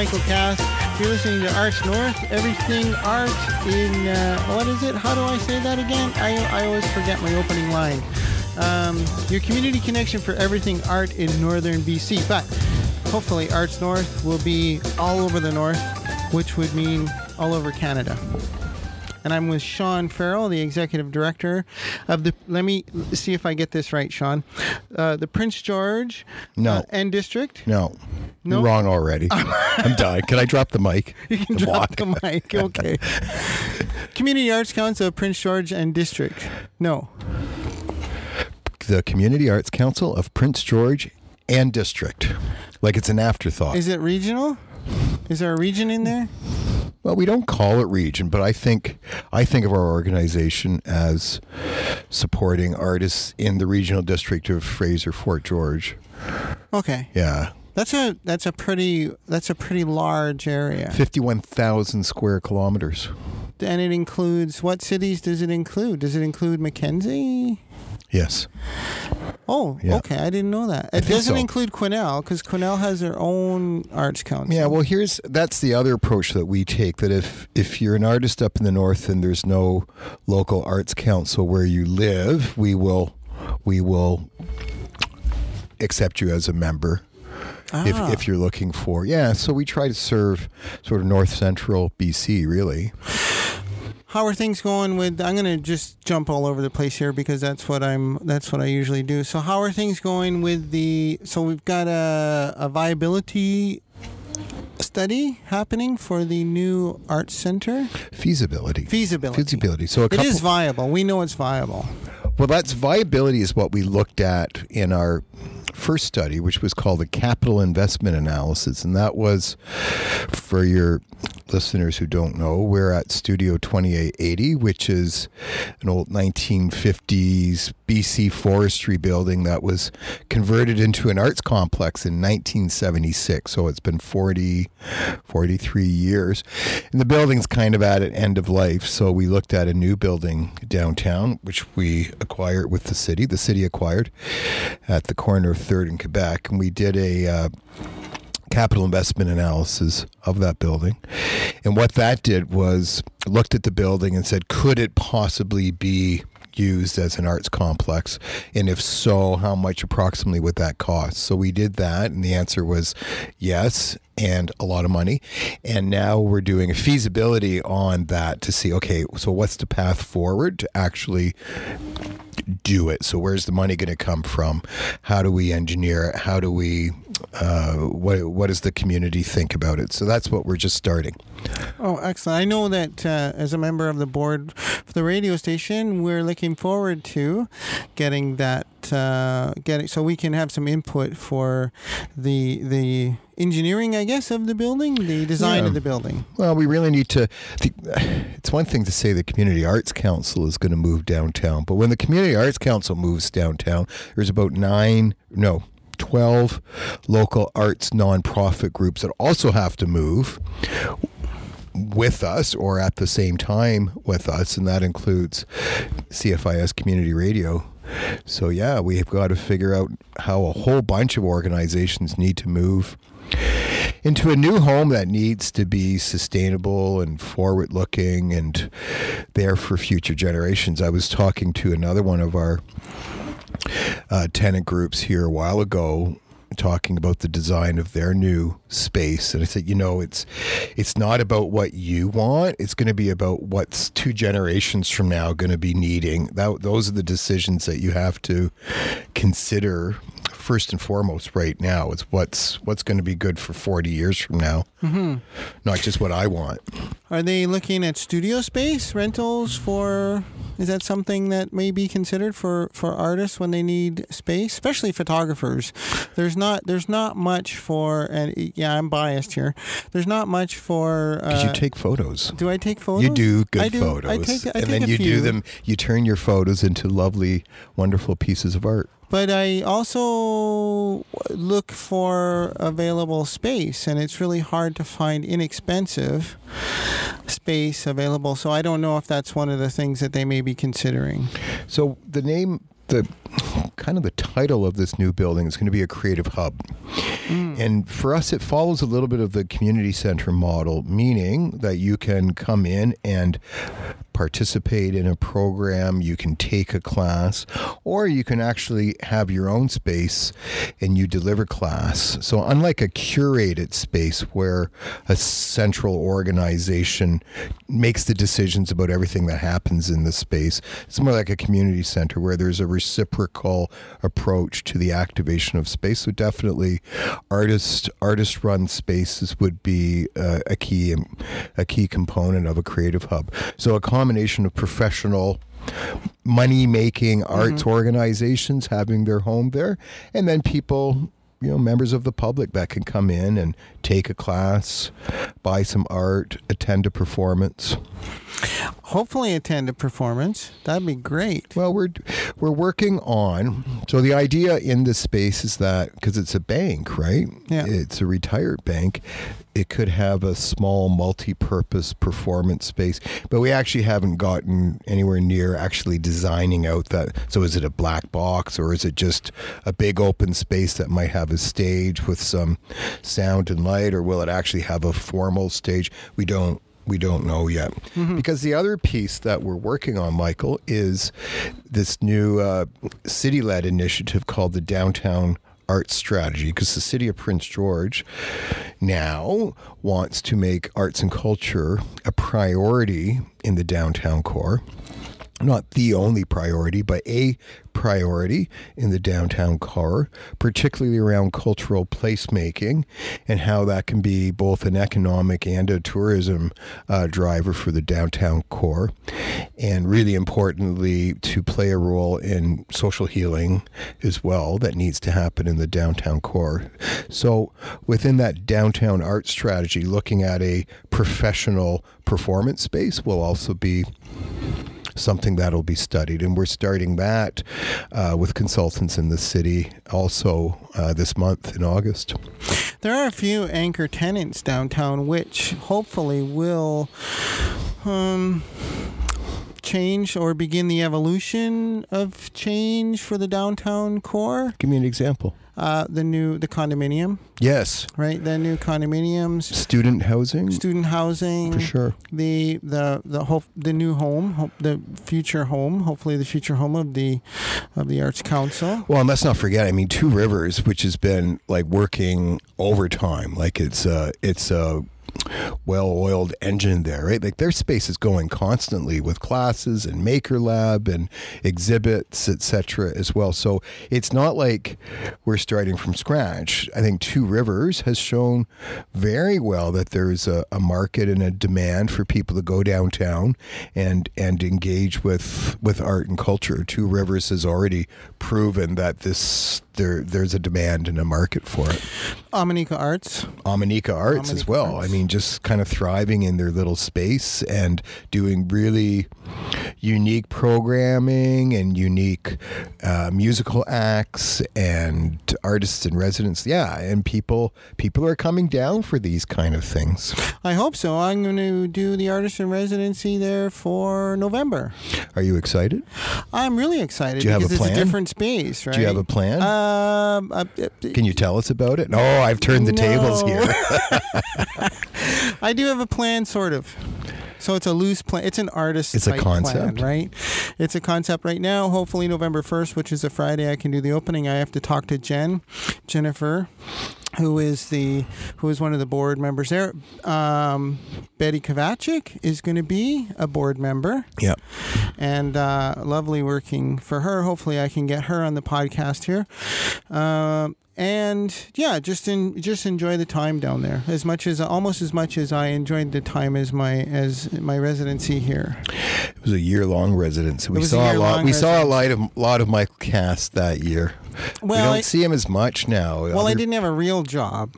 Michael Cass. You're listening to Arts North. Everything art in uh, what is it? How do I say that again? I, I always forget my opening line. Um, your community connection for everything art in northern BC. But hopefully, Arts North will be all over the north, which would mean all over Canada and I'm with Sean Farrell, the executive director of the. Let me see if I get this right, Sean. Uh, the Prince George No. uh, and District. No. No? You're wrong already. I'm done. Can I drop the mic? You can The drop block? the mic. Okay. Community Arts Council of Prince George and District. No. The Community Arts Council of Prince George and District. Like it's an afterthought. Is it regional? Is there a region in there? Well, we don't call it region, but I think I think of our organization as supporting artists in the regional district of Fraser Fort George. Okay. Yeah. That's a that's a pretty that's a pretty large area. 51,000 square kilometers. And it includes what cities does it include? Does it include Mackenzie? Yes. Oh, Yeah. okay. I didn't know that. It doesn't so. include Quesnel because Quesnel has their own arts council. Yeah, well, here's that's the other approach that we take. That if if you're an artist up in the north and there's no local arts council where you live, we will we will accept you as a member. Ah. If, if you're looking for yeah, so we try to serve sort of north central BC really. How are things going with? I'm gonna just jump all over the place here because that's what I'm. That's what I usually do. So how are things going with the? So we've got a, a viability study happening for the new arts center. Feasibility. Feasibility. Feasibility. So a couple is viable. We know it's viable. Well, that's viability is what we looked at in our first study, which was called the capital investment analysis. And that was for your listeners who don't know, we're at Studio 2880, which is an old 1950s BC forestry building that was converted into an arts complex in 1976. So it's been 40, 43 years. And the building's kind of at an end of life. So we looked at a new building downtown, which we acquired with the city. The city acquired at the corner of 3rd and Quebec. And we did a. Uh, capital investment analysis of that building. And what that did was looked at the building and said, could it possibly be used as an arts complex? And if so, how much approximately would that cost? So we did that, and the answer was yes, and a lot of money. And now we're doing a feasibility on that to see, okay, so what's the path forward to actually do it. So where's the money going to come from? How do we engineer it? How do we? Uh, what What does the community think about it? So that's what we're just starting. Oh, excellent. I know that uh, as a member of the board for the radio station, we're looking forward to getting that, uh, getting so we can have some input for the the engineering, I guess, of the building, the design Yeah. of the building. Well, we really need to. The, it's one thing to say the Community Arts Council is going to move downtown, but when the Community Arts Council moves downtown, there's about nine, no, 12 local arts nonprofit groups that also have to move with us or at the same time with us, and that includes CFIS Community Radio. So, yeah, we've got to figure out how a whole bunch of organizations need to move into a new home that needs to be sustainable and forward looking and there for future generations. I was talking to another one of our uh, tenant groups here a while ago talking about the design of their new space. And I said you know it's it's not about what you want. It's going to be about what's two generations from now going to be needing. That those are the decisions that you have to consider first and foremost right now is what's what's going to be good for 40 years from now mm-hmm. not just what I want Are they looking at studio space rentals for? Is that something that may be considered for, for artists when they need space, especially photographers? There's not there's not much for, and yeah, I'm biased here. There's not much for. because Uh, you take photos do I take photos? You do good I do. photos, I take, I and take then you few. do them. You turn your photos into lovely, wonderful pieces of art. But I also look for available space, and it's really hard to find inexpensive space available. So I don't know if that's one of the things that they may be considering. So the name, the kind of the title of this new building is going to be a creative hub. Mm. And for us, it follows a little bit of the community center model, meaning that you can come in and participate in a program, you can take a class, or you can actually have your own space and you deliver class. So, unlike a curated space where a central organization makes the decisions about everything that happens in the space, it's more like a community center where there's a reciprocal approach to the activation of space. So, definitely, artist artist run spaces would be uh, a key a key component of a creative hub. So, a combination of professional money making mm-hmm. arts organizations having their home there and then people you know members of the public that can come in and take a class buy some art attend a performance Hopefully, attend a performance. That'd be great. well we're we're working on so the idea in this space is that because it's a bank right Yeah. it's a retired bank it could have a small multi-purpose performance space but we actually haven't gotten anywhere near actually designing out that so is it a black box or is it just a big open space that might have a stage with some sound and light or will it actually have a formal stage we don't we don't know yet because the other piece that we're working on michael is this new uh, city-led initiative called the downtown art strategy because the city of Prince George now wants to make arts and culture a priority in the downtown core. Not the only priority, but a priority in the downtown core, particularly around cultural placemaking and how that can be both an economic and a tourism uh, driver for the downtown core. And really importantly, to play a role in social healing as well that needs to happen in the downtown core. So, within that downtown art strategy, looking at a professional performance space will also be something that'll be studied. And we're starting that uh, with consultants in the city also uh, this month in August. There are a few anchor tenants downtown, which hopefully will um, change or begin the evolution of change for the downtown core. Give me an example. Uh, the new the condominium, Yes, right? The new condominiums, student housing student housing, for sure. the the the hope the new home, hope, the future home, hopefully the future home of the of the Arts Council. Well, and let's not forget. I mean, Two Rivers, which has been like working overtime, like it's a it's a well-oiled engine there, right? Like their space is going constantly with classes and Maker Lab and exhibits, etc. as well. So it's not like we're starting from scratch. I think Two Rivers has shown very well that there's a, a market and a demand for people to go downtown and and engage with with art and culture. Two Rivers has already proven that this there there's a demand and a market for it. Omineca Arts. Omineca Arts as well. Arts. I mean, just kind of thriving in their little space and doing really unique programming and unique uh, musical acts and artists in residence. Yeah, and people people are coming down for these kind of things. I hope so. I'm going to do the artist in residency there for November. Are you excited? I'm really excited Do you have because a it's plan? a different space, right? Do you have a plan? Um, uh, Can you tell us about it? No, I've turned the tables here. I do have a plan, sort of. So it's a loose plan. It's an artist. It's a concept. plan, right? It's a concept right now. Hopefully November first, which is a Friday, I can do the opening. I have to talk to Jen, Jennifer, who is the who is one of the board members there. Um, Betty Kovacic is going to be a board member, yeah. and uh, lovely working for her. Hopefully, I can get her on the podcast here. Um, and yeah, just in just enjoy the time down there as much as almost as much as I enjoyed the time as my as my residency here. It was a year long residency. We was a saw a, lot. We saw a lot of lot of Michael Cast that year. we don't I- see him as much now. Well, I didn't have a real job.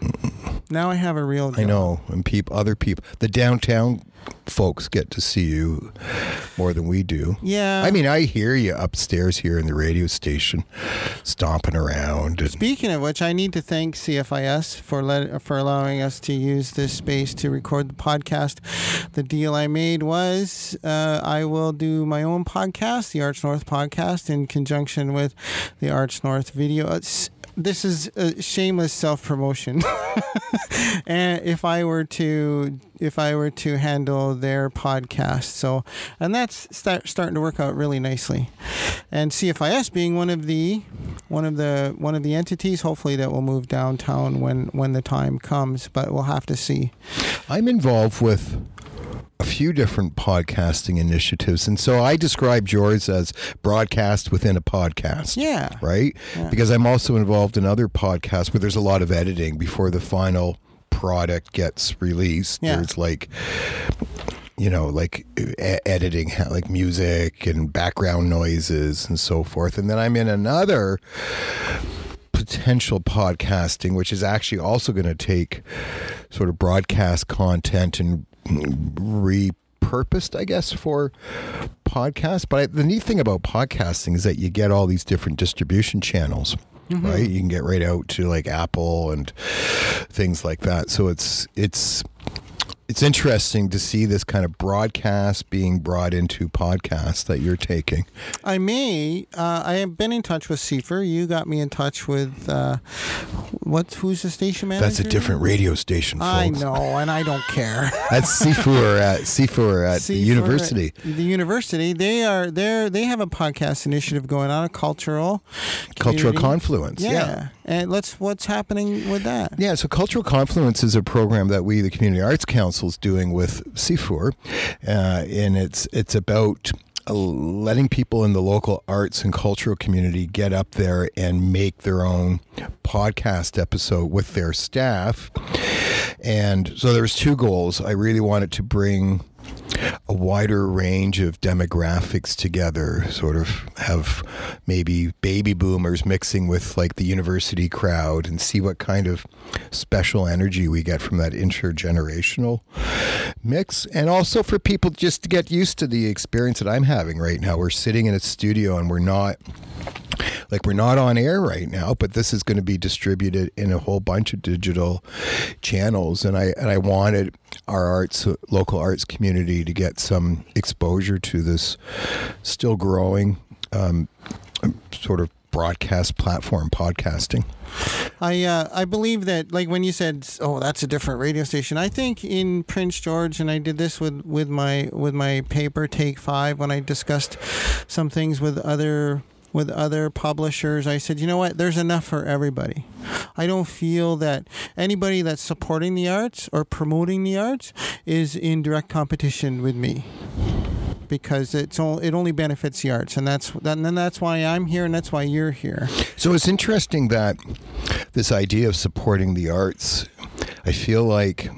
Now I have a real job. I know, and people, other people, the downtown folks get to see you more than we do. Yeah. I mean, I hear you upstairs here in the radio station, stomping around. Speaking of which, I need to thank CFIS for let, for allowing us to use this space to record the podcast. The deal I made was uh, I will do my own podcast, the Arts North podcast, in conjunction with the Arts North video. It's, this is a shameless self promotion. and if I were to if I were to handle their podcast, so and that's start, starting to work out really nicely. And CFIS being one of the one of the one of the entities, hopefully that will move downtown when when the time comes, but we'll have to see. I'm involved with a few different podcasting initiatives. And so I described yours as broadcast within a podcast. Yeah. Right? Yeah. Because I'm also involved in other podcasts where there's a lot of editing before the final product gets released. Yeah. There's like you know, like e- editing, like music and background noises and so forth. And then I'm in another potential podcasting, which is actually also going to take sort of broadcast content and repurposed, I guess, for podcasts. But I, the neat thing about podcasting is that you get all these different distribution channels. Mm-hmm. Right, you can get right out to like Apple and things like that. So it's it's it's interesting to see this kind of broadcast being brought into podcasts that you're taking. I may. Uh, I have been in touch with CFUR. You got me in touch with uh, what? Who's the station manager? That's a different radio station, folks. I know, and I don't care. That's CFUR at CFUR at the university. The university, they are there. They have a podcast initiative going on, a cultural Cultural community. Confluence. Yeah. yeah. and let's. What's happening with that? Yeah, so Cultural Confluence is a program that we, the Community Arts Council, is doing with CFUR, uh, and it's it's about letting people in the local arts and cultural community get up there and make their own podcast episode with their staff. And so there's two goals. I really wanted to bring a wider range of demographics together, sort of have maybe baby boomers mixing with like the university crowd and see what kind of special energy we get from that intergenerational mix. And also for people just to get used to the experience that I'm having right now. We're sitting in a studio and we're not like we're not on air right now, but this is going to be distributed in a whole bunch of digital channels, and I and I wanted our arts, local arts community, to get some exposure to this still growing um, sort of broadcast platform, podcasting. I uh, I believe that like when you said oh that's a different radio station I think in Prince George and I did this with with my with my paper Take 5 when I discussed some things with other with other publishers I said you know what? There's enough for everybody. I don't feel that anybody that's supporting the arts or promoting the arts is in direct competition with me because it's all, it only benefits the arts and that's that, and that's why I'm here and that's why you're here. So it's interesting that this idea of supporting the arts, I feel like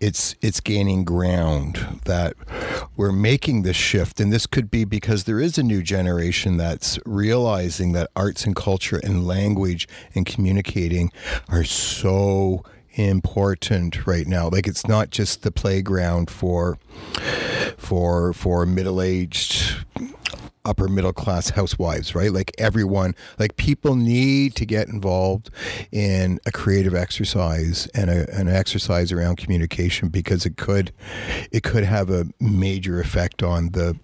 it's it's gaining ground that we're making this shift. And this could be because there is a new generation that's realizing that arts and culture and language and communicating are so important right now. Like it's not just the playground for for for middle-aged upper middle class housewives, right? Like everyone, like people need to get involved in a creative exercise and a, an exercise around communication because it could it could have a major effect on the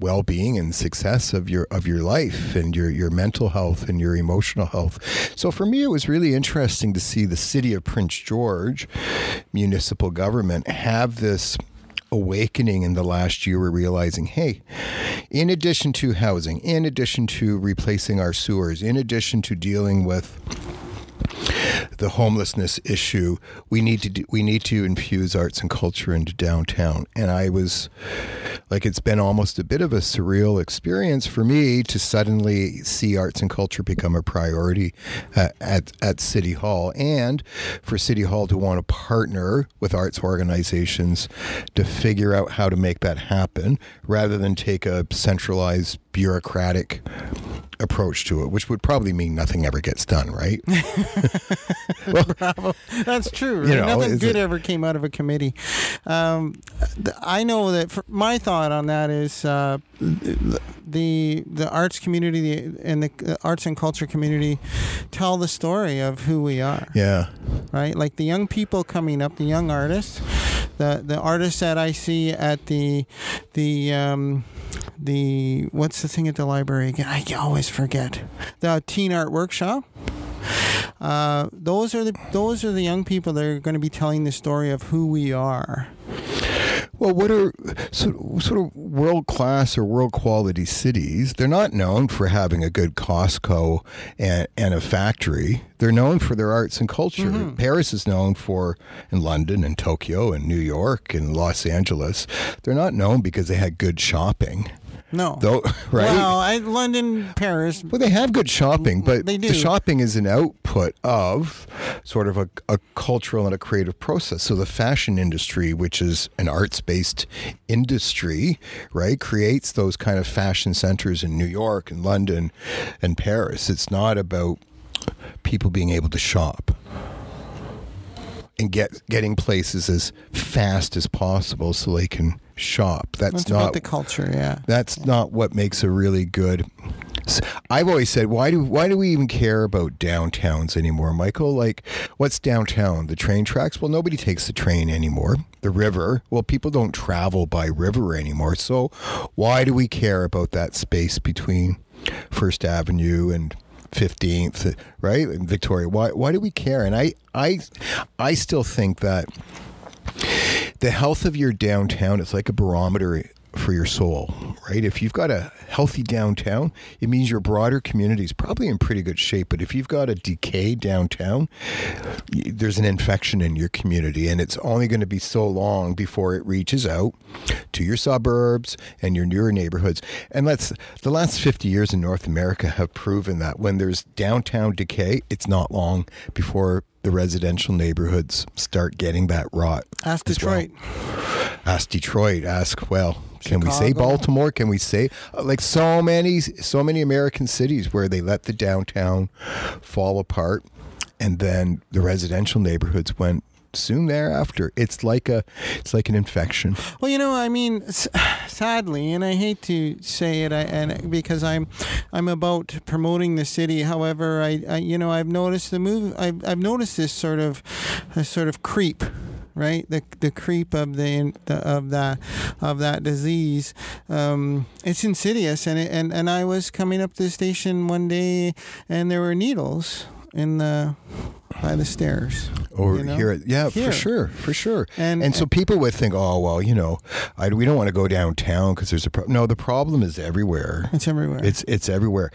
well-being and success of your of your life and your your mental health and your emotional health. So for me it was really interesting to see the city of Prince George municipal government have this awakening in the last year we're realizing hey in addition to housing in addition to replacing our sewers in addition to dealing with the homelessness issue we need to do, we need to infuse arts and culture into downtown. And i was like it's been almost a bit of a surreal experience for me to suddenly see arts and culture become a priority at, at, at City Hall. And for City Hall to want to partner with arts organizations to figure out how to make that happen rather than take a centralized bureaucratic approach to it, which would probably mean nothing ever gets done, right? well, That's true. You know, Nothing good ever came out of a committee. Um, I know that for, my thought on that is uh, the the arts community the, and the uh, arts and culture community tell the story of who we are. yeah. right? Like the young people coming up, the young artists, the the artists that I see at the the um, the what's the thing at the library again? I always forget the teen art workshop. Uh, those are the those are the young people that are going to be telling the story of who we are. Well, what are sort sort of world class or world quality cities? They're not known for having a good Costco and, and a factory. They're known for their arts and culture. Paris is known for, and London and Tokyo and New York and Los Angeles. They're not known because they had good shopping. No, Though, right? Well, I, London, Paris. Well, they have good shopping, mm, but They the shopping is an output of sort of a, a cultural and a creative process. So the fashion industry, which is an arts-based industry, right, creates those kind of fashion centers in New York and London and Paris. It's not about people being able to shop and get getting places as fast as possible so they can shop. That's That's not the culture. Yeah. that's not what makes a really good I've always said why do why do we even care about downtowns anymore Michael? Like what's downtown? The train tracks? Well nobody takes the train anymore. The river. Well people don't travel by river anymore. So why do we care about that space between First Avenue and 15th right? And Victoria. Why why do we care? And I I I still think that the health of your downtown is like a barometer for your soul, right? If you've got a healthy downtown, it means your broader community is probably in pretty good shape. But if you've got a decay downtown, there's an infection in your community, and it's only going to be so long before it reaches out to your suburbs and your newer neighborhoods. And let's the last 50 years in North America have proven that when there's downtown decay, it's not long before the residential neighborhoods start getting that rot. Ask as well. Detroit. Ask Detroit. Ask well. Can we say Baltimore? Can we say uh, like so many so many American cities where they let the downtown fall apart, and then the residential neighborhoods went soon thereafter. It's like a it's like an infection. Well, you know, I mean, sadly, and I hate to say it, I, and because I'm, I'm about promoting the city. However, I, I you know, I've noticed the move. I've, I've noticed this sort of, a sort of creep. Right, the the creep of the, of that of that disease, um, it's insidious. And it, and and I was coming up to the station one day, and there were needles in the by the stairs. Or you know? here, yeah, Here. for sure, for sure. And- And, so people would think, oh well, you know, I, we don't want to go downtown because there's a pro-. no. The problem is everywhere. It's everywhere. It's it's everywhere.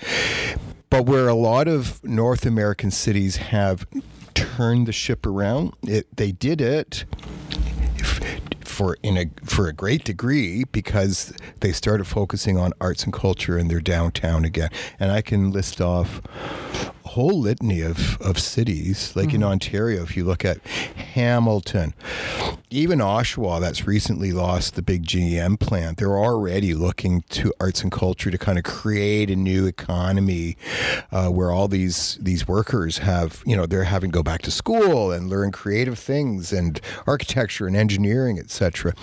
But where a lot of North American cities have turned the ship around, it they did it for in a for a great degree because they started focusing on arts and culture in their downtown again. And I can list off whole litany of, of cities, like in Ontario, if you look at Hamilton, even Oshawa, that's recently lost the big GM plant, they're already looking to arts and culture to kind of create a new economy uh, where all these these workers have, you know, they're having to go back to school and learn creative things and architecture and engineering, etc.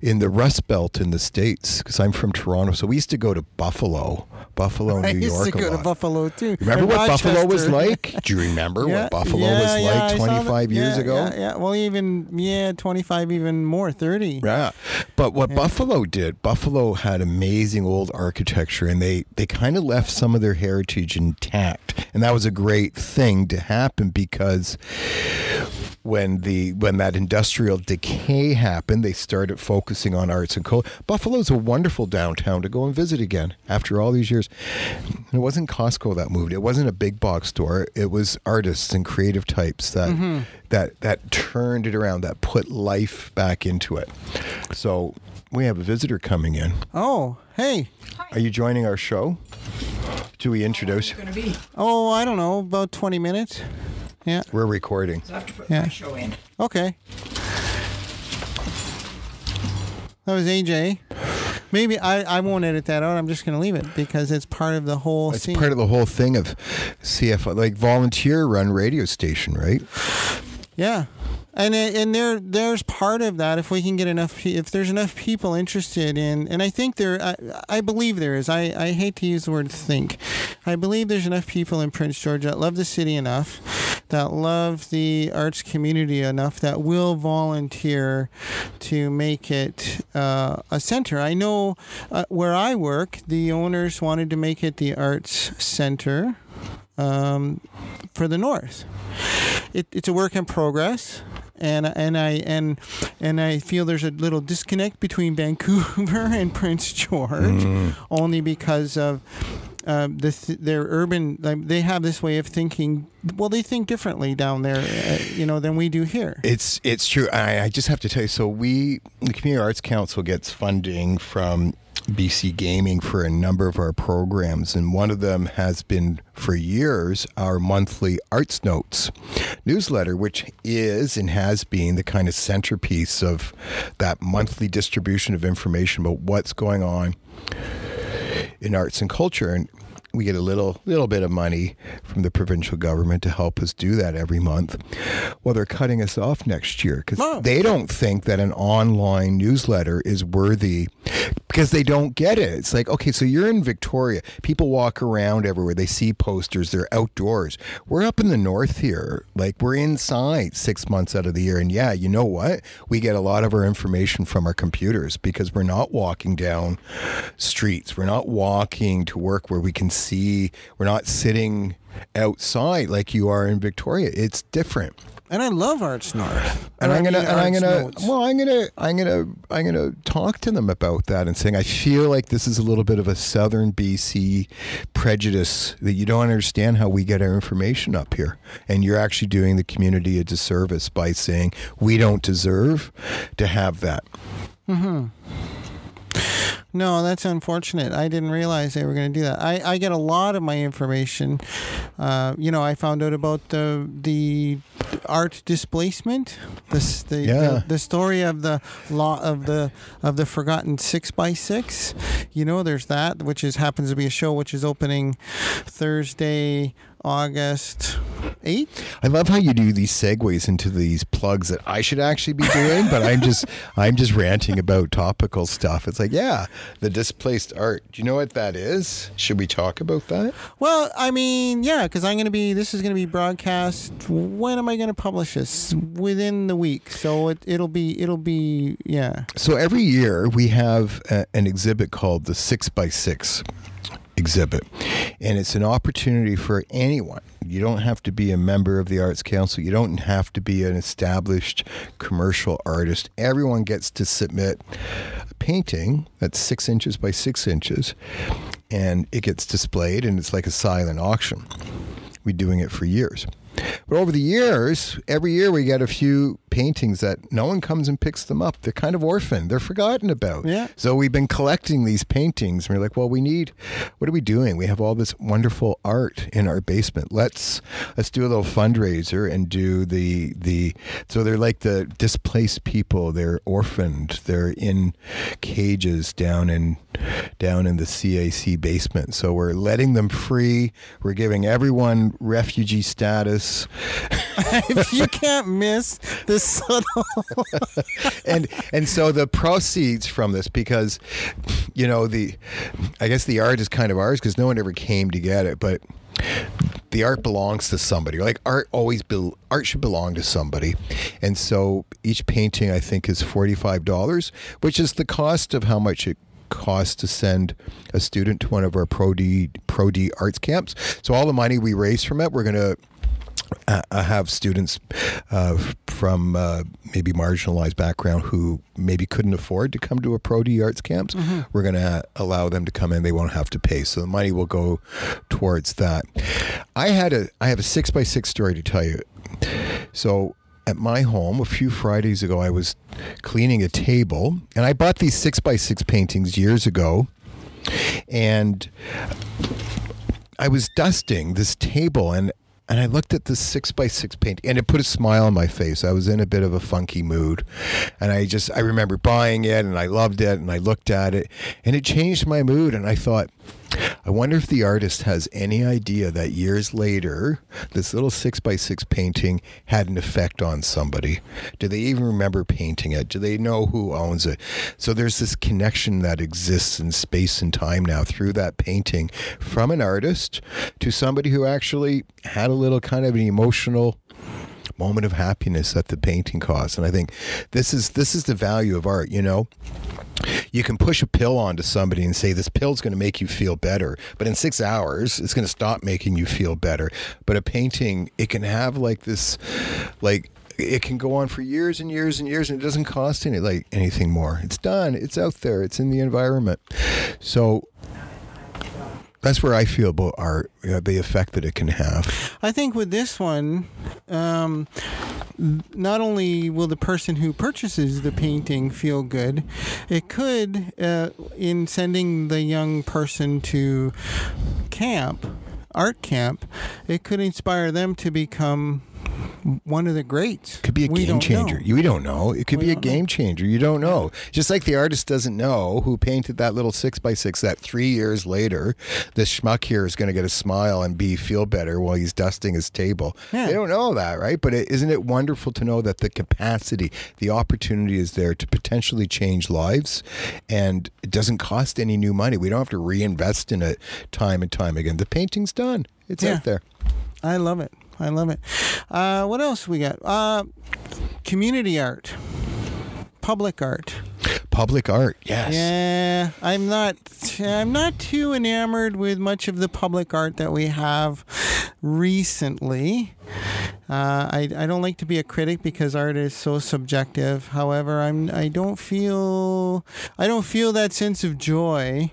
In the Rust Belt in the states, because I'm from Toronto, so we used to go to Buffalo, Buffalo, New York. I used to go to. Buffalo too. Remember And what Buffalo was like? Do you remember Yeah, what Buffalo yeah, was yeah, like saw 25 years ago? Yeah, yeah, well, even yeah, 25, even more, 30. Yeah. But what Buffalo did, Buffalo had amazing old architecture and they, they kind of left some of their heritage intact. And that was a great thing to happen because when the when that industrial decay happened, they started focusing on arts and culture. Buffalo's a wonderful downtown to go and visit again after all these years. It wasn't Costco that moved. It wasn't a big box store. It was artists and creative types that mm-hmm. that that turned it around, that put life back into it. So we have a visitor coming in. Oh, hey. Are you joining our show? Do we introduce? going to be. Oh, I don't know, about 20 minutes. Yeah. We're recording. I have to put Yeah. my show in. Okay. That was AJ. Maybe I, I won't edit that out. I'm just going to leave it because it's part of the whole It's scene. part of the whole thing of CFO, like volunteer run radio station, right? Yeah, and it- and there there's part of that if we can get enough if there's enough people interested in and I think there I, I believe there is I, I hate to use the word think I believe there's enough people in Prince George that love the city enough that love the arts community enough that will volunteer to make it uh, a center. I know uh, where I work, the owners wanted to make it the arts center um, for the north. It, it's a work in progress, and and I and and I feel there's a little disconnect between Vancouver and Prince George, only because of. Uh, the their urban like they have this way of thinking well they think differently down there uh, you know than we do here It's it's true. I, I just have to tell you. So we, the Community Arts Council, gets funding from BC Gaming for a number of our programs, and one of them has been for years our monthly Arts Notes newsletter, which is and has been the kind of centerpiece of that monthly distribution of information about what's going on in arts and culture and we get a little little bit of money from the provincial government to help us do that every month. Well, they're cutting us off next year because Oh. they don't think that an online newsletter is worthy because they don't get it. It's like, okay, so you're in Victoria. People walk around everywhere. They see posters. They're outdoors. We're up in the north here. Like we're inside six months out of the year. And yeah, you know what? We get a lot of our information from our computers because we're not walking down streets. We're not walking to work where we can see. We're not sitting outside like you are in Victoria. It's different. and I love Arts North And I I'm gonna, and I'm gonna, Notes. well, I'm gonna, I'm gonna, I'm gonna talk to them about that and saying I feel like this is a little bit of a Southern BC prejudice that you don't understand how we get our information up here, and you're actually doing the community a disservice by saying we don't deserve to have that. Mm-hmm. No, that's unfortunate. I didn't realize they were going to do that. I, I get a lot of my information. Uh, you know, I found out about the the art displacement, the the, Yeah. the, the story of the law of the of the forgotten six by six. You know, there's that, which is happens to be a show which is opening Thursday, August eighth. I love how you do these segues into these plugs that I should actually be doing, but I'm just I'm just ranting about topical stuff. It's like, yeah, the displaced art. Do you know what that is? Should we talk about that? Well, I mean, yeah, because I'm going to be. This is going to be broadcast. When am I going to publish this? Within the week, so it, it'll be. It'll be. Yeah. So every year we have a, an exhibit called the Six by Six exhibit, and it's an opportunity for anyone. You don't have to be a member of the Arts Council. You don't have to be an established commercial artist. Everyone gets to submit a painting that's six inches by six inches, and it gets displayed, and it's like a silent auction. Been doing it for years. But over the years, every year we get a few paintings that no one comes and picks them up. They're kind of orphaned. They're forgotten about. Yeah. So we've been collecting these paintings and we're like, well, we need what are we doing? We have all this wonderful art in our basement. Let's let's do a little fundraiser and do the the so they're like the displaced people. They're orphaned. They're in cages down in down in the CAC basement. So we're letting them free. We're giving everyone refugee status. If you can't miss the subtle. and and so the proceeds from this because you know the I guess the art is kind of ours because no one ever came to get it, but the art belongs to somebody. Like art always be, art should belong to somebody, and so each painting I think is forty five dollars, which is the cost of how much it costs to send a student to one of our Pro D Pro D arts camps. So all the money we raise from it, we're gonna uh, uh, have students uh, from uh, maybe marginalized background who maybe couldn't afford to come to a Pro D Arts camps. We're going to allow them to come in. They won't have to pay, so the money will go towards that. I had a I have a six by six story to tell you. So at my home a few Fridays ago, I was cleaning a table, and I bought these six by six paintings years ago, and I was dusting this table and and I looked at this six by six painting, and it put a smile on my face. I was in a bit of a funky mood, and I just I remember buying it, and I loved it, and I looked at it, and it changed my mood. And I thought, I wonder if the artist has any idea that years later, this little six by six painting had an effect on somebody. Do they even remember painting it? Do they know who owns it? So there's this connection that exists in space and time now through that painting from an artist to somebody who actually had a little kind of an emotional moment of happiness that the painting caused. And I think this is this is the value of art, you know? You can push a pill onto somebody and say this pill's going to make you feel better. But in six hours it's going to stop making you feel better. But a painting it can have like this like it can go on for years and years and years and it doesn't cost any like anything more. It's done. It's out there. It's in the environment. So that's where I feel about art, you know, the effect that it can have. I think with this one, um, not only will the person who purchases the painting feel good, it could, uh, in sending the young person to camp, art camp, it could inspire them to become one of the greats. Could be a We game changer. know. You don't know. It could We be a don't know. game changer. You don't know. Just like the artist doesn't know who painted that little six by six that three years later, this schmuck here is going to get a smile and be feel better while he's dusting his table. Yeah. They don't know that, right? But is isn't it wonderful to know that the capacity, the opportunity is there to potentially change lives, and it doesn't cost any new money. We don't have to reinvest in it time and time again. The painting's done. It's Yeah. out there. I love it. I love it. Uh, what else we got? Uh, community art, public art. Public art. Yes. Yeah, I'm not. I'm not too enamored with much of the public art that we have recently. Uh, I, I don't like to be a critic because art is so subjective. However, I'm I don't feel I don't feel that sense of joy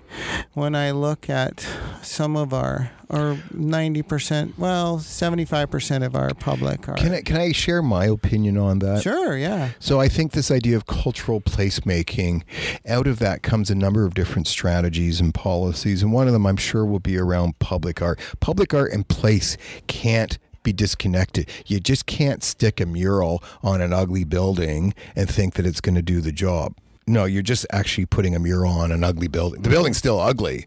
when I look at some of our or 90% well 75% of our public art. Can I, can I share my opinion on that? Sure, yeah. So I think this idea of cultural placemaking, out of that comes a number of different strategies and policies, and one of them I'm sure will be around public art. Public art and place can't be disconnected. You just can't stick a mural on an ugly building and think that it's going to do the job. No, you're just actually putting a mural on an ugly building. The building's still ugly,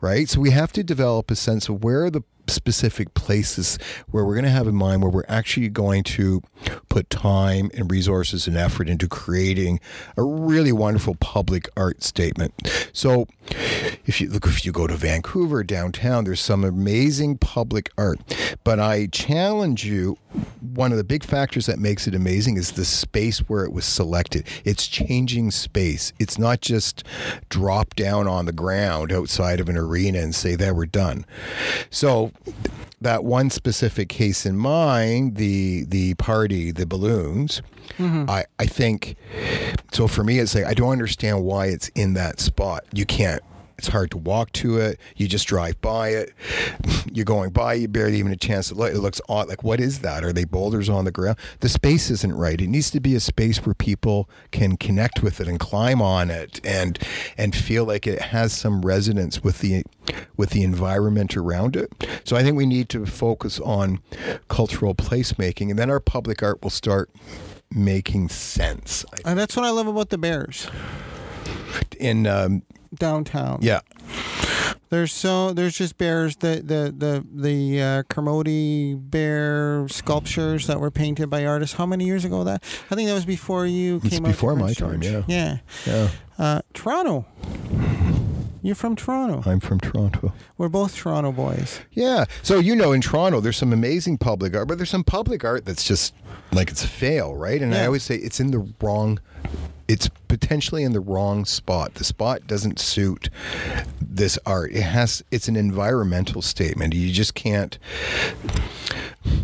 right? So we have to develop a sense of where the specific places where we're going to have in mind where we're actually going to put time and resources and effort into creating a really wonderful public art statement. So if you look if you go to Vancouver downtown there's some amazing public art. But I challenge you one of the big factors that makes it amazing is the space where it was selected. It's changing space. It's not just drop down on the ground outside of an arena and say that we're done. So that one specific case in mind, the the party, the balloons, mm-hmm. I, I think so for me it's like I don't understand why it's in that spot. You can't it's hard to walk to it. You just drive by it. You're going by, you barely even a chance to look. It looks odd. Like, what is that? Are they boulders on the ground? The space isn't right. It needs to be a space where people can connect with it and climb on it and and feel like it has some resonance with the with the environment around it. So I think we need to focus on cultural placemaking, and then our public art will start making sense. And that's what I love about the Bears In um, downtown. yeah, There's so there's just bears the the the the uh, Kermode bear sculptures that were painted by artists. How many years ago that? I think that was before you It's came to before my time, yeah. Yeah. yeah. Uh, Toronto. You're from Toronto. I'm from Toronto. We're both Toronto boys. Yeah. So you know, in Toronto, there's some amazing public art, but there's some public art that's just like it's a fail, right? And I always say it's in the wrong. It's potentially in the wrong spot. The spot doesn't suit this art. It has. It's an environmental statement. You just can't.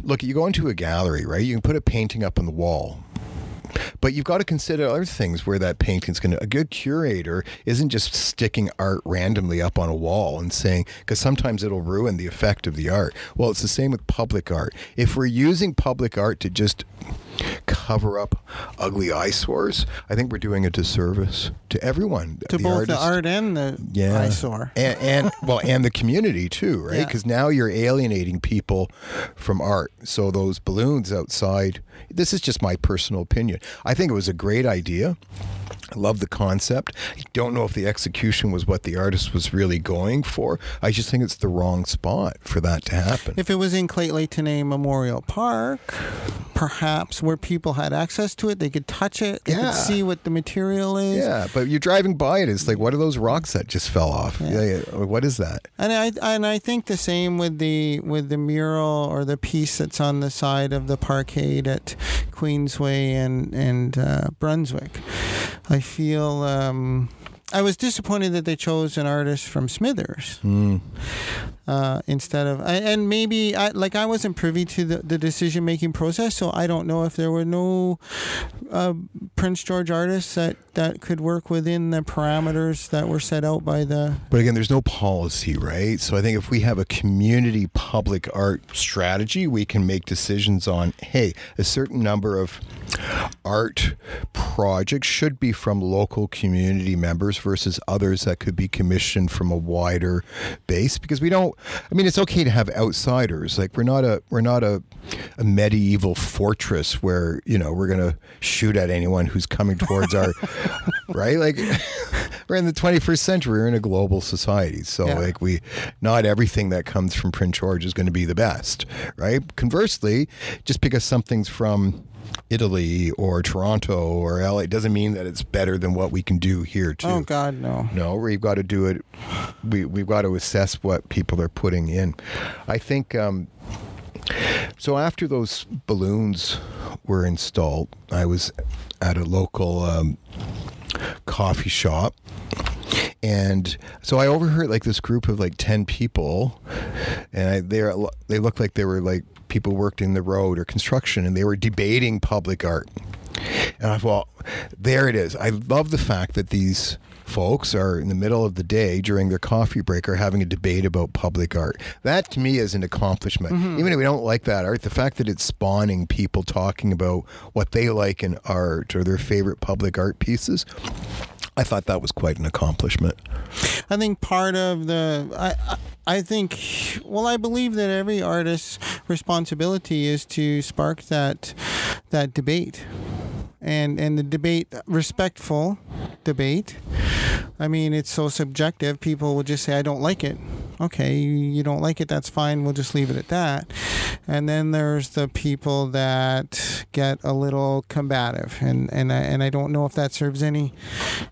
Look, you go into a gallery, right? You can put a painting up on the wall. But you've got to consider other things where that painting's going to. A good curator isn't just sticking art randomly up on a wall and saying, because sometimes it'll ruin the effect of the art. Well, it's the same with public art. If we're using public art to just cover up ugly eyesores, I think we're doing a disservice to everyone. to both the art and the yeah. eyesore. And, and well, and the community too, right? Yeah. Because now you're alienating people from art. So those balloons outside. This is just my personal opinion. I think it was a great idea. I love the concept. I don't know if the execution was what the artist was really going for. I just think it's the wrong spot for that to happen. If it was in Lheidli T'enneh Memorial Park, perhaps where people had access to it, they could touch it, they Yeah. could see what the material is. yeah, but you're driving by it. It's like, what are those rocks that just fell off? Yeah. Yeah, yeah, What is that? And I and I think the same with the with the mural or the piece that's on the side of the parkade at Queensway and and uh, Brunswick. I feel um, I was disappointed that they chose an artist from Smithers Hmm. uh, instead of I- and maybe I, like I wasn't privy to the, the decision making process, so I don't know if there were no uh, Prince George artists that that could work within the parameters that were set out by the But again, there's no policy, right? So I think if we have a community public art strategy, we can make decisions on, hey, a certain number of art projects should be from local community members versus others that could be commissioned from a wider base because we don't I mean it's okay to have outsiders. Like we're not a we're not a, a medieval fortress where you know we're going to shoot at anyone who's coming towards our right? Like we're in the 21st century. We're in a global society. So Yeah. like we not everything that comes from Prince George is going to be the best right? Conversely just because something's from Italy or Toronto or LA doesn't mean that it's better than what we can do here too. oh God no No, we've got to do it. We we've got to assess what people are putting in. I think. Um, so after those balloons were installed, I was at a local um, coffee shop. And so I overheard like this group of like ten people, and I, they they looked like they were like people worked in the road or construction, and they were debating public art. And I thought, there it is. I love the fact that these folks are in the middle of the day during their coffee break are having a debate about public art. That to me is an accomplishment. Mm-hmm. Even if we don't like that art, the fact that it's spawning people talking about what they like in art or their favorite public art pieces. I thought that was quite an accomplishment. I think part of the I I- think well I believe that every artist's responsibility is to spark that that debate. And and the debate respectful debate. I mean it's so subjective. People will just say I don't like it. Okay, you, don't like it, that's fine. We'll just leave it at that. And then there's the people that get a little combative and and I, and I don't know if that serves any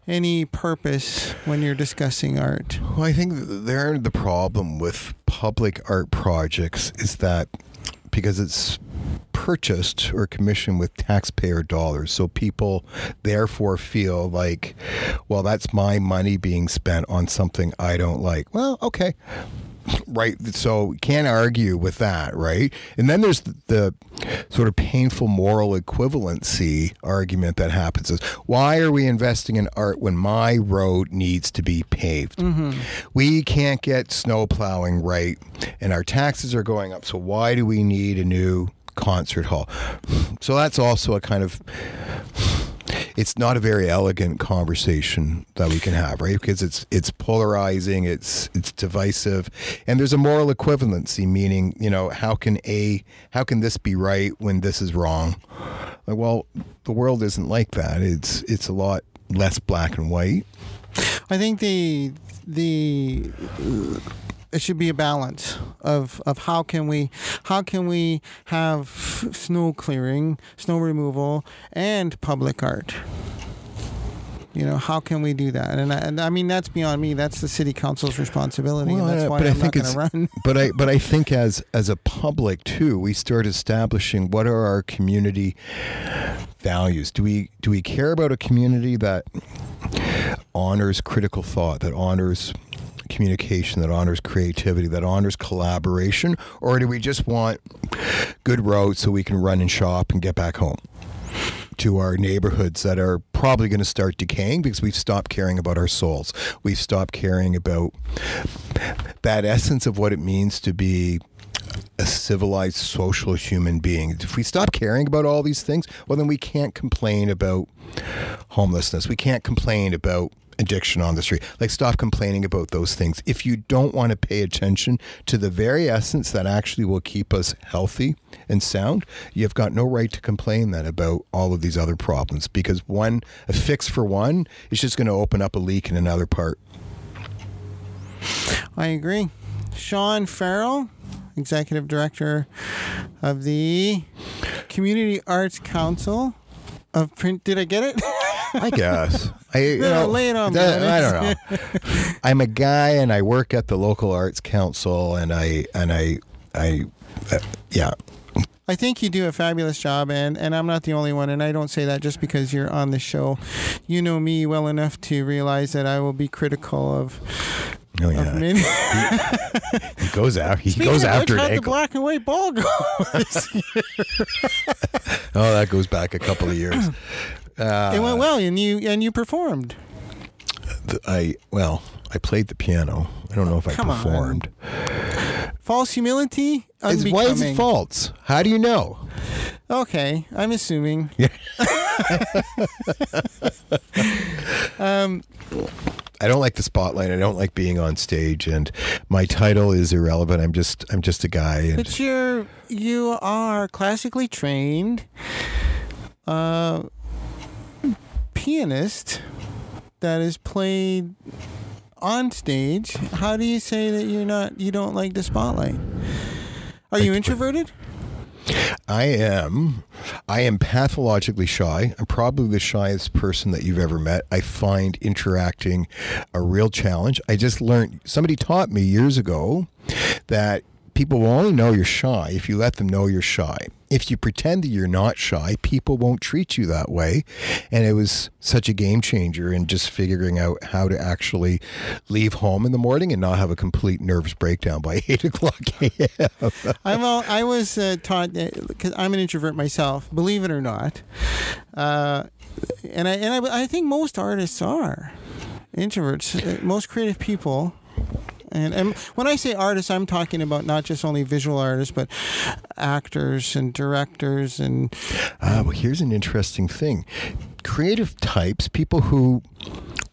any purpose when you're discussing art. Well, I think th- there the problem with public art projects is that because it's purchased or commissioned with taxpayer dollars, so people therefore feel like, well, that's my money being spent on something I don't like. Well, okay. Right, so can't argue with that, right? And then there's the, the sort of painful moral equivalency argument that happens: is why are we investing in art when my road needs to be paved? Mm-hmm. We can't get snow plowing right, and our taxes are going up. So why do we need a new concert hall? So that's also a kind of it's not a very elegant conversation that we can have, right? Because it's it's polarizing, it's it's divisive, and there's a moral equivalency, meaning you know how can a how can this be right when this is wrong? Like, well, the world isn't like that. It's it's a lot less black and white. I think the the it should be a balance of, of how can we how can we have snow clearing, snow removal, and public art. You know, how can we do that? And I, and I mean, that's beyond me. That's the city council's responsibility, Well, and that's why but I I'm not think going to run. but I but I think as as a public too, we start establishing what are our community values. Do we do we care about a community that honors critical thought, that honors communication, that honors creativity, that honors collaboration, or do we just want good roads so we can run and shop and get back home? to our neighborhoods that are probably going to start decaying because we've stopped caring about our souls. We've stopped caring about that essence of what it means to be a civilized social human being. If we stop caring about all these things, well, then we can't complain about homelessness. We can't complain about addiction on the street. Like, stop complaining about those things. If you don't want to pay attention to the very essence that actually will keep us healthy and sound, you've got no right to complain then about all of these other problems because one, a fix for one is just going to open up a leak in another part. I agree. Sean Farrell, Executive Director of the Community Arts Council of Print. Did I get it? I guess. I you No, know, lay it on me, I don't know. I'm a guy, and I work at the local arts council, and I and I I uh, yeah. I think you do a fabulous job, and, and I'm not the only one. And I don't say that just because you're on the show. You know me well enough to realize that I will be critical of, Oh yeah. many. He goes out. He Speaking goes of after which, an how'd the black and white ball go? Oh, that goes back a couple of years. Uh, it went well, and you and you performed. th- I well, I played the piano. I don't know if I Come on. performed. False humility, It's, why is it false? How do you know? Okay, I'm assuming. I don't like the spotlight. I don't like being on stage, and my title is irrelevant. I'm just I'm just a guy. And But you're you are classically trained uh, pianist that is played on stage. How do you say that you're not you don't like the spotlight? Are you introverted? I am. I am pathologically shy. I'm probably the shyest person that you've ever met. I find interacting a real challenge. I just learned, somebody taught me years ago that people will only know you're shy if you let them know you're shy. If you pretend that you're not shy, people won't treat you that way. And it was such a game changer in just figuring out how to actually leave home in the morning and not have a complete nervous breakdown by 8 o'clock a.m. All, I was uh, taught because I'm an introvert myself, believe it or not, uh, and I and I, I think most artists are introverts. Uh, Most creative people. And, and when I say artists, I'm talking about not just only visual artists, but actors and directors and Ah, well, here's an interesting thing. Creative types, people who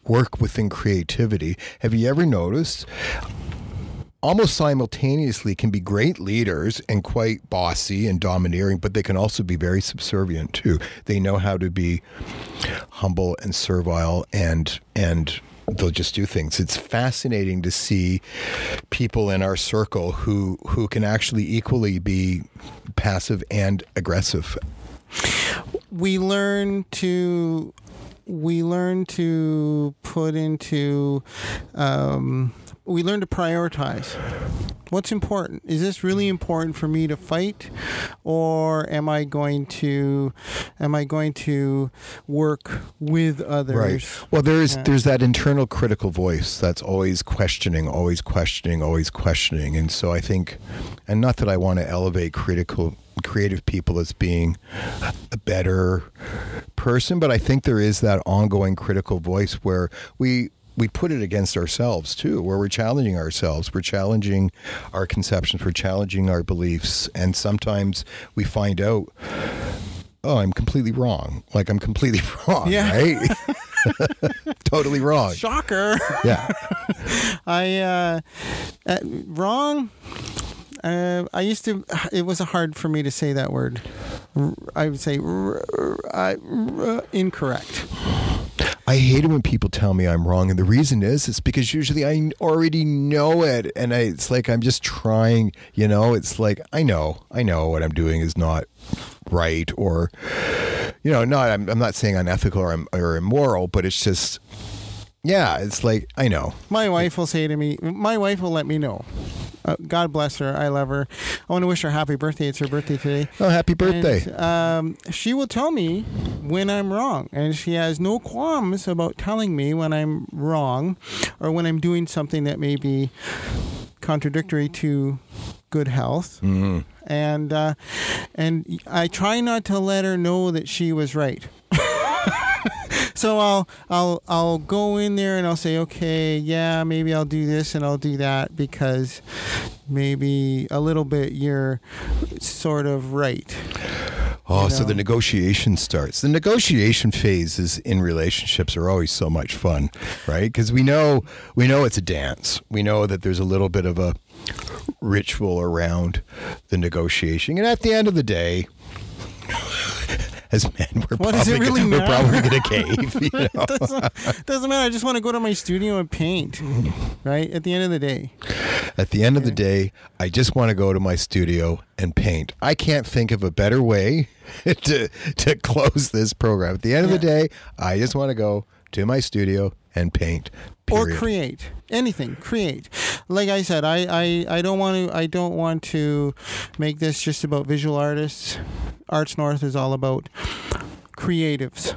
work within creativity, have you ever noticed? Almost simultaneously can be great leaders and quite bossy and domineering, but they can also be very subservient too. They know how to be humble and servile and and they'll just do things. It's fascinating to see people in our circle who who can actually equally be passive and aggressive. we learn to we learn to put into um, we learn to prioritize what's important is this really important for me to fight or am i going to am i going to work with others Right. Well, there's Yeah. there's that internal critical voice that's always questioning, always questioning, always questioning, and so I think, and not that I want to elevate critical creative people as being a better person, but I think there is that ongoing critical voice where we we put it against ourselves too, where we're challenging ourselves, we're challenging our conceptions, we're challenging our beliefs, and sometimes we find out, oh, I'm completely wrong. Like I'm completely wrong, Yeah. right? totally wrong. shocker Yeah. I uh, uh, wrong. Uh, I used to. It was hard for me to say that word. I would say r- r- I- r- incorrect. I hate it when people tell me I'm wrong, and the reason is it's because usually I already know it, and I, it's like I'm just trying. You know, it's like I know, I know what I'm doing is not right, or you know, not. I'm, I'm not saying unethical or, or immoral, but it's just, yeah, it's like I know. My wife will say to me. My wife will let me know. Uh, God bless her. I love her. I want to wish her happy birthday. It's her birthday today. Oh, happy birthday! And, um, she will tell me when I'm wrong, and she has no qualms about telling me when I'm wrong, or when I'm doing something that may be contradictory to good health. Mhm. And uh, and I try not to let her know that she was right. So I'll I'll I'll go in there and I'll say, okay, yeah, maybe I'll do this and I'll do that because maybe a little bit you're sort of right. Oh, You so the negotiation starts. The negotiation phases in relationships are always so much fun, right? Because we know we know it's a dance. We know that there's a little bit of a ritual around the negotiation, and at the end of the day. As men, we're What probably it really gonna, we're probably to cave. You know? doesn't, doesn't matter. I just want to go to my studio and paint. Right at the end of the day. At the end of the day, I just want to go to my studio and paint. I can't think of a better way to to close this program. At the end of the day, I just want to go to my studio and paint. or create anything create like i said I, I i don't want to i don't want to make this just about visual artists arts north is all about creatives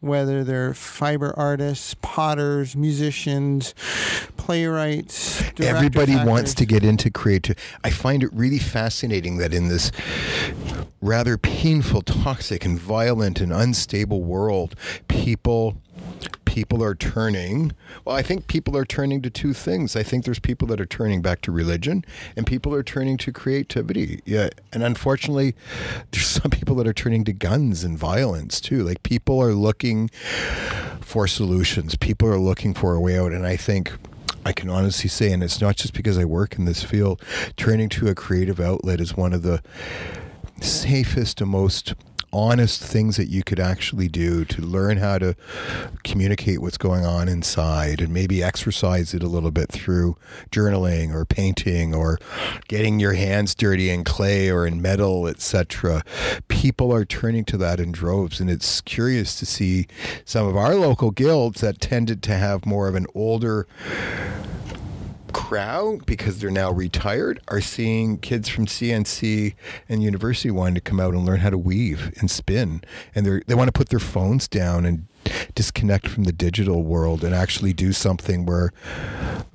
whether they're fiber artists potters musicians playwrights directors, Everybody wants to get into creative. I find it really fascinating that in this rather painful, toxic, and violent and unstable world, people people are turning. Well, I think people are turning to two things. I think there's people that are turning back to religion, and people are turning to creativity. Yeah, and unfortunately, there's some people that are turning to guns and violence too. Like people are looking for solutions. People are looking for a way out, and I think. I can honestly say, and it's not just because I work in this field, turning to a creative outlet is one of the safest and most honest things that you could actually do to learn how to communicate what's going on inside and maybe exercise it a little bit through journaling or painting or getting your hands dirty in clay or in metal etc people are turning to that in droves and it's curious to see some of our local guilds that tended to have more of an older crowd because they're now retired are seeing kids from CNC and university wanting to come out and learn how to weave and spin. And they they want to put their phones down and disconnect from the digital world and actually do something where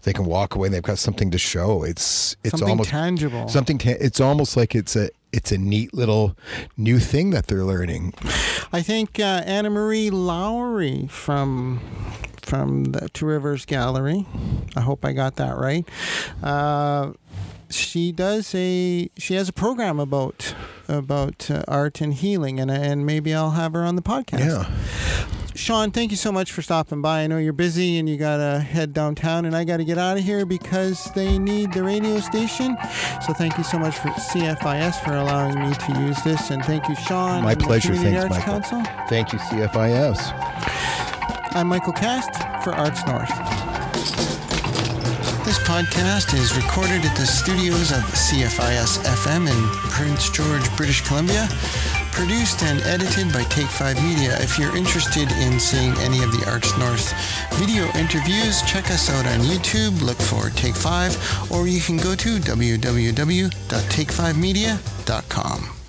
they can walk away and they've got something to show. It's it's something almost tangible. something ta- it's almost like it's a it's a neat little new thing that they're learning I think uh, Anna Marie Lowry from from the Two Rivers Gallery. I hope I got that right. Uh, she does a she has a program about about uh, art and healing, and and maybe I'll have her on the podcast. yeah Sean, thank you so much for stopping by. I know you're busy and you gotta head downtown, and I gotta get out of here because they need the radio station. So thank you so much for CFIS for allowing me to use this, and thank you, Sean. my pleasure thanks Arts Michael Council. thank you CFIS I'm Michael Cast for Arts North. This podcast is recorded at the studios of CFIS FM in Prince George, British Columbia. Produced and edited by Take 5 Media. If you're interested in seeing any of the Arts North video interviews, check us out on YouTube. Look for Take 5, or you can go to www.take5media.com.